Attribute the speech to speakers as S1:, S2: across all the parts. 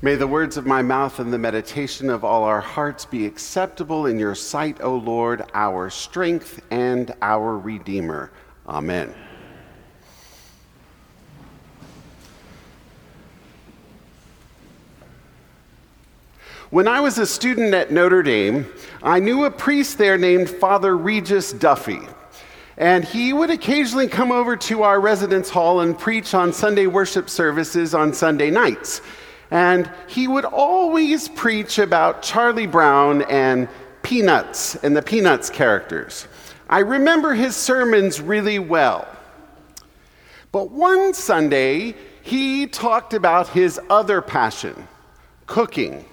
S1: May the words of my mouth and the meditation of all our hearts be acceptable in your sight, O Lord, our strength and our Redeemer. Amen. When I was a student at Notre Dame, I knew a priest there named Father Regis Duffy. And he would occasionally come over to our residence hall and preach on Sunday worship services on Sunday nights. And he would always preach about Charlie Brown and Peanuts and the Peanuts characters. I remember his sermons really well. But one Sunday, he talked about his other passion cooking.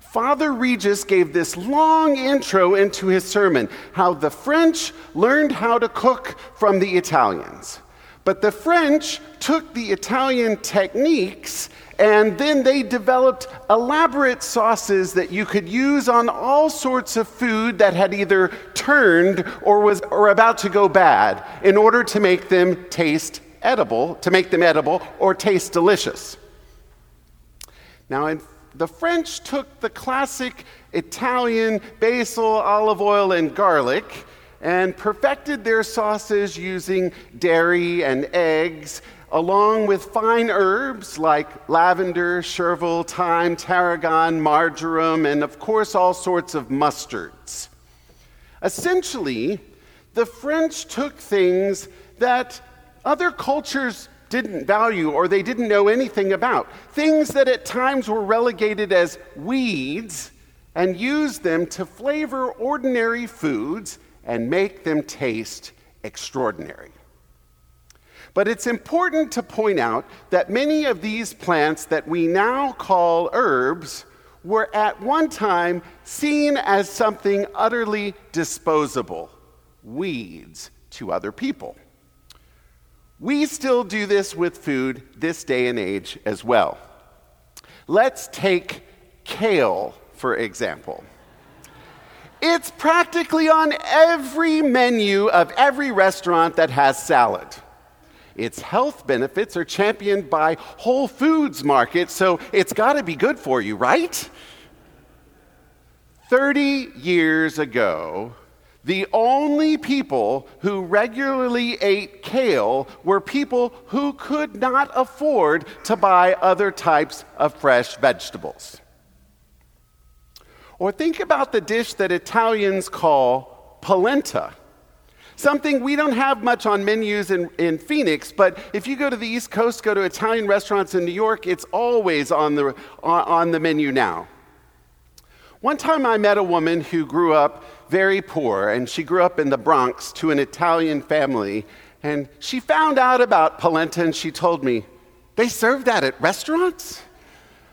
S1: Father Regis gave this long intro into his sermon how the French learned how to cook from the Italians. But the French took the Italian techniques and then they developed elaborate sauces that you could use on all sorts of food that had either turned or was or about to go bad in order to make them taste edible, to make them edible or taste delicious. Now, in, the French took the classic Italian basil, olive oil, and garlic and perfected their sauces using dairy and eggs along with fine herbs like lavender, chervil, thyme, tarragon, marjoram, and of course, all sorts of mustards. Essentially, the French took things that other cultures didn't value or they didn't know anything about, things that at times were relegated as weeds, and used them to flavor ordinary foods and make them taste extraordinary. But it's important to point out that many of these plants that we now call herbs were at one time seen as something utterly disposable, weeds to other people. We still do this with food this day and age as well. Let's take kale, for example. It's practically on every menu of every restaurant that has salad. Its health benefits are championed by Whole Foods Market, so it's got to be good for you, right? 30 years ago, the only people who regularly ate kale were people who could not afford to buy other types of fresh vegetables. Or think about the dish that Italians call polenta. Something we don't have much on menus in, in Phoenix, but if you go to the East Coast, go to Italian restaurants in New York, it's always on the, on, on the menu now. One time I met a woman who grew up very poor, and she grew up in the Bronx to an Italian family, and she found out about polenta and she told me, they serve that at restaurants?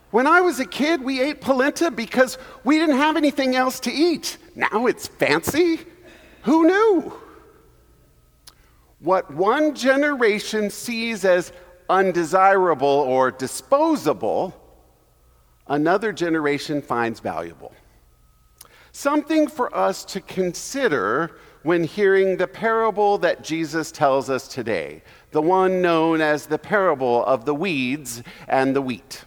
S1: When I was a kid, we ate polenta because we didn't have anything else to eat. Now it's fancy. Who knew? What one generation sees as undesirable or disposable, another generation finds valuable. Something for us to consider when hearing the parable that Jesus tells us today, the one known as the parable of the weeds and the wheat.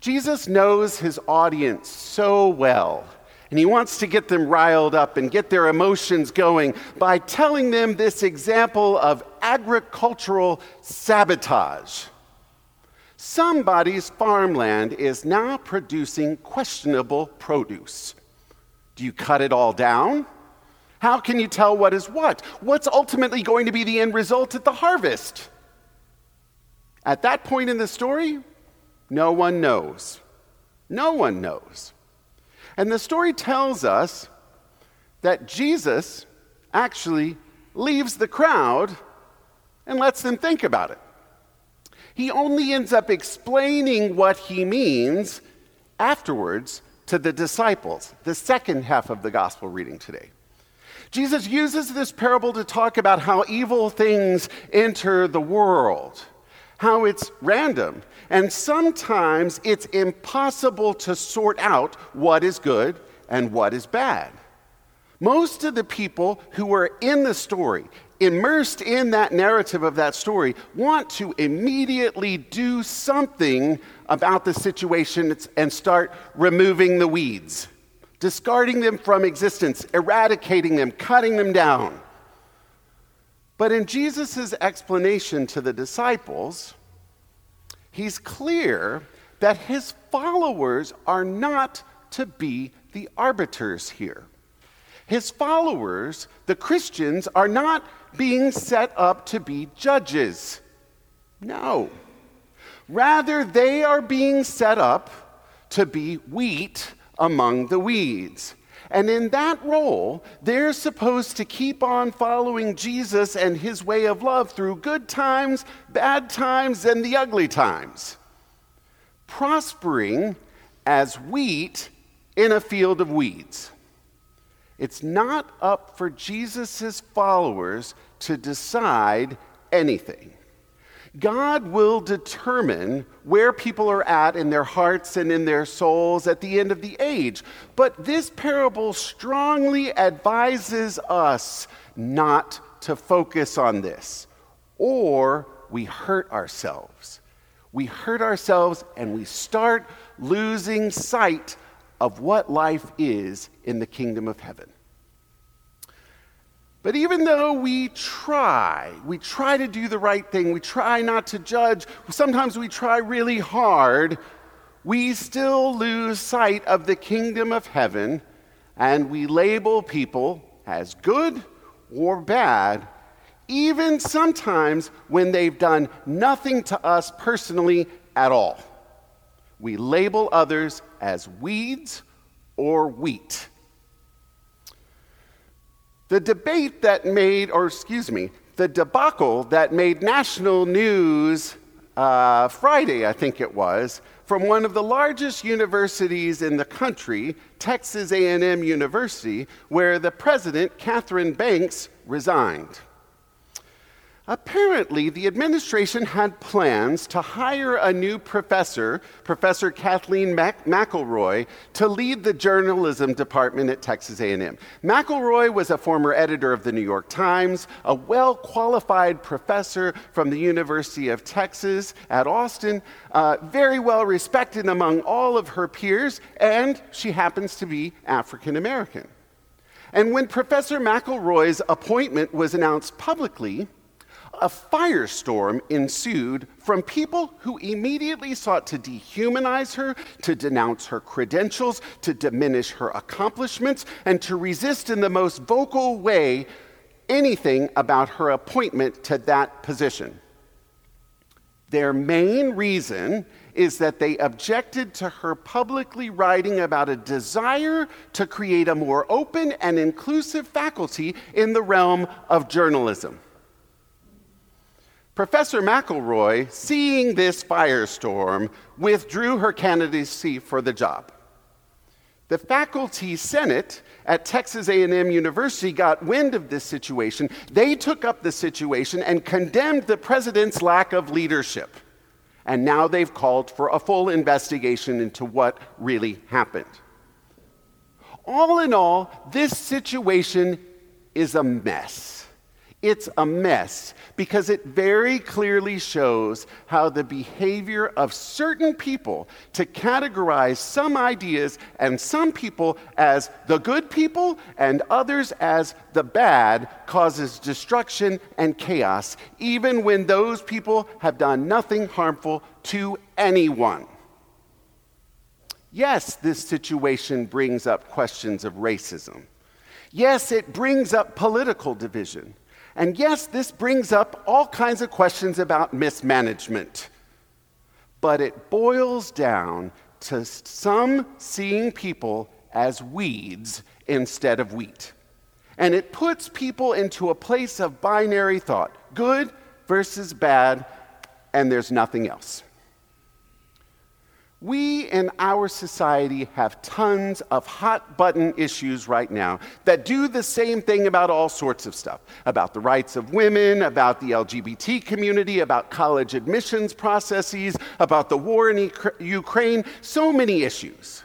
S1: Jesus knows his audience so well and he wants to get them riled up and get their emotions going by telling them this example of agricultural sabotage. Somebody's farmland is now producing questionable produce. Do you cut it all down? How can you tell what is what? What's ultimately going to be the end result at the harvest? At that point in the story, no one knows. No one knows. And the story tells us that Jesus actually leaves the crowd and lets them think about it. He only ends up explaining what he means afterwards to the disciples, the second half of the gospel reading today. Jesus uses this parable to talk about how evil things enter the world, how it's random, and sometimes it's impossible to sort out what is good and what is bad. Most of the people who are in the story, immersed in that narrative of that story, want to immediately do something about the situation and start removing the weeds, discarding them from existence, eradicating them, cutting them down. But in Jesus' explanation to the disciples, he's clear that his followers are not to be the arbiters here. His followers, the Christians, are not being set up to be judges. No. Rather, they are being set up to be wheat among the weeds. And in that role, they're supposed to keep on following Jesus and his way of love through good times, bad times, and the ugly times, prospering as wheat in a field of weeds. It's not up for Jesus' followers to decide anything. God will determine where people are at in their hearts and in their souls at the end of the age. But this parable strongly advises us not to focus on this, or we hurt ourselves. We hurt ourselves and we start losing sight of what life is in the kingdom of heaven. But even though we try, we try to do the right thing, we try not to judge, sometimes we try really hard, we still lose sight of the kingdom of heaven and we label people as good or bad, even sometimes when they've done nothing to us personally at all. We label others as weeds or wheat. The debate that made, or excuse me, the debacle that made national news uh, Friday, I think it was, from one of the largest universities in the country, Texas A&M University, where the president, Katherine Banks, resigned. Apparently, the administration had plans to hire a new professor, Professor Kathleen Mac- McElroy, to lead the journalism department at Texas A&M. McElroy was a former editor of the New York Times, a well-qualified professor from the University of Texas at Austin, uh, very well respected among all of her peers, and she happens to be African American. And when Professor McElroy's appointment was announced publicly, a firestorm ensued from people who immediately sought to dehumanize her, to denounce her credentials, to diminish her accomplishments, and to resist in the most vocal way anything about her appointment to that position. Their main reason is that they objected to her publicly writing about a desire to create a more open and inclusive faculty in the realm of journalism. Professor McElroy, seeing this firestorm, withdrew her candidacy for the job. The faculty senate at Texas A&M University got wind of this situation. They took up the situation and condemned the president's lack of leadership. And now they've called for a full investigation into what really happened. All in all, this situation is a mess. It's a mess because it very clearly shows how the behavior of certain people to categorize some ideas and some people as the good people and others as the bad causes destruction and chaos, even when those people have done nothing harmful to anyone. Yes, this situation brings up questions of racism. Yes, it brings up political division. And yes, this brings up all kinds of questions about mismanagement. But it boils down to some seeing people as weeds instead of wheat. And it puts people into a place of binary thought good versus bad, and there's nothing else. We in our society have tons of hot button issues right now that do the same thing about all sorts of stuff about the rights of women, about the LGBT community, about college admissions processes, about the war in Ukraine, so many issues.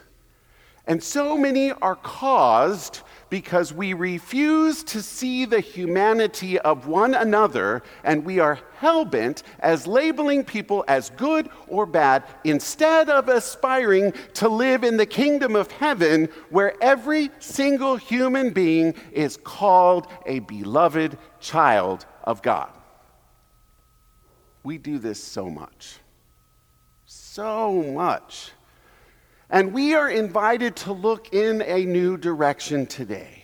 S1: And so many are caused because we refuse to see the humanity of one another and we are hell bent as labeling people as good or bad instead of aspiring to live in the kingdom of heaven where every single human being is called a beloved child of God. We do this so much. So much. And we are invited to look in a new direction today.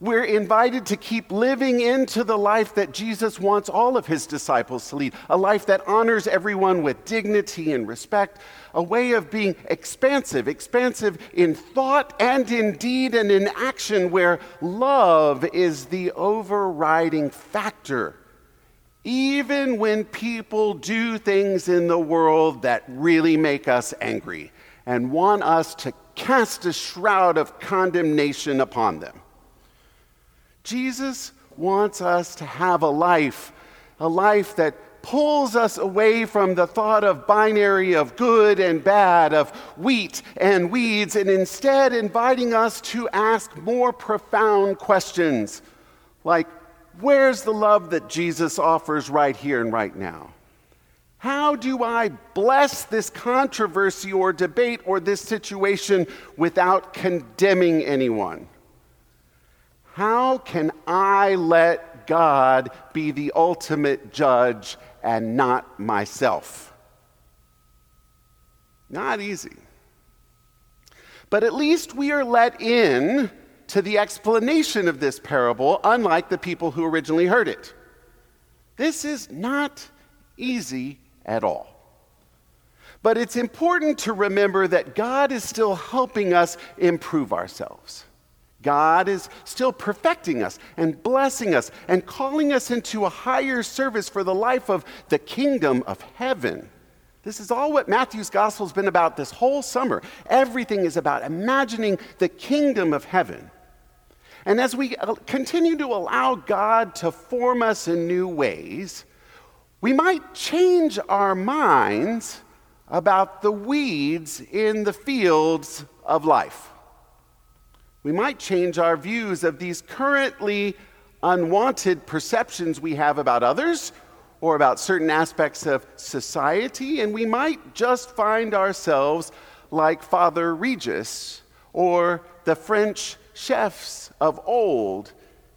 S1: We're invited to keep living into the life that Jesus wants all of his disciples to lead a life that honors everyone with dignity and respect, a way of being expansive, expansive in thought and in deed and in action, where love is the overriding factor. Even when people do things in the world that really make us angry and want us to cast a shroud of condemnation upon them. Jesus wants us to have a life, a life that pulls us away from the thought of binary of good and bad, of wheat and weeds, and instead inviting us to ask more profound questions like, where's the love that Jesus offers right here and right now? How do I bless this controversy or debate or this situation without condemning anyone? How can I let God be the ultimate judge and not myself? Not easy. But at least we are let in to the explanation of this parable, unlike the people who originally heard it. This is not easy at all. But it's important to remember that God is still helping us improve ourselves. God is still perfecting us and blessing us and calling us into a higher service for the life of the kingdom of heaven. This is all what Matthew's gospel has been about this whole summer. Everything is about imagining the kingdom of heaven. And as we continue to allow God to form us in new ways, we might change our minds about the weeds in the fields of life. We might change our views of these currently unwanted perceptions we have about others or about certain aspects of society, and we might just find ourselves like Father Regis or the French chefs of old,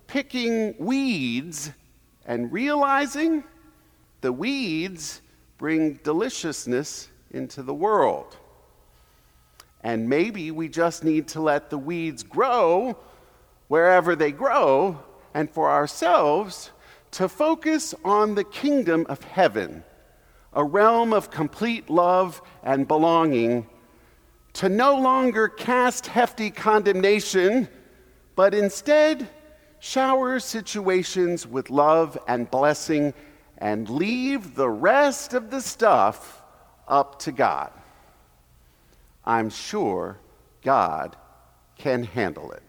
S1: picking weeds and realizing the weeds bring deliciousness into the world. And maybe we just need to let the weeds grow wherever they grow, and for ourselves to focus on the kingdom of heaven, a realm of complete love and belonging, to no longer cast hefty condemnation, but instead shower situations with love and blessing and leave the rest of the stuff up to God. I'm sure God can handle it.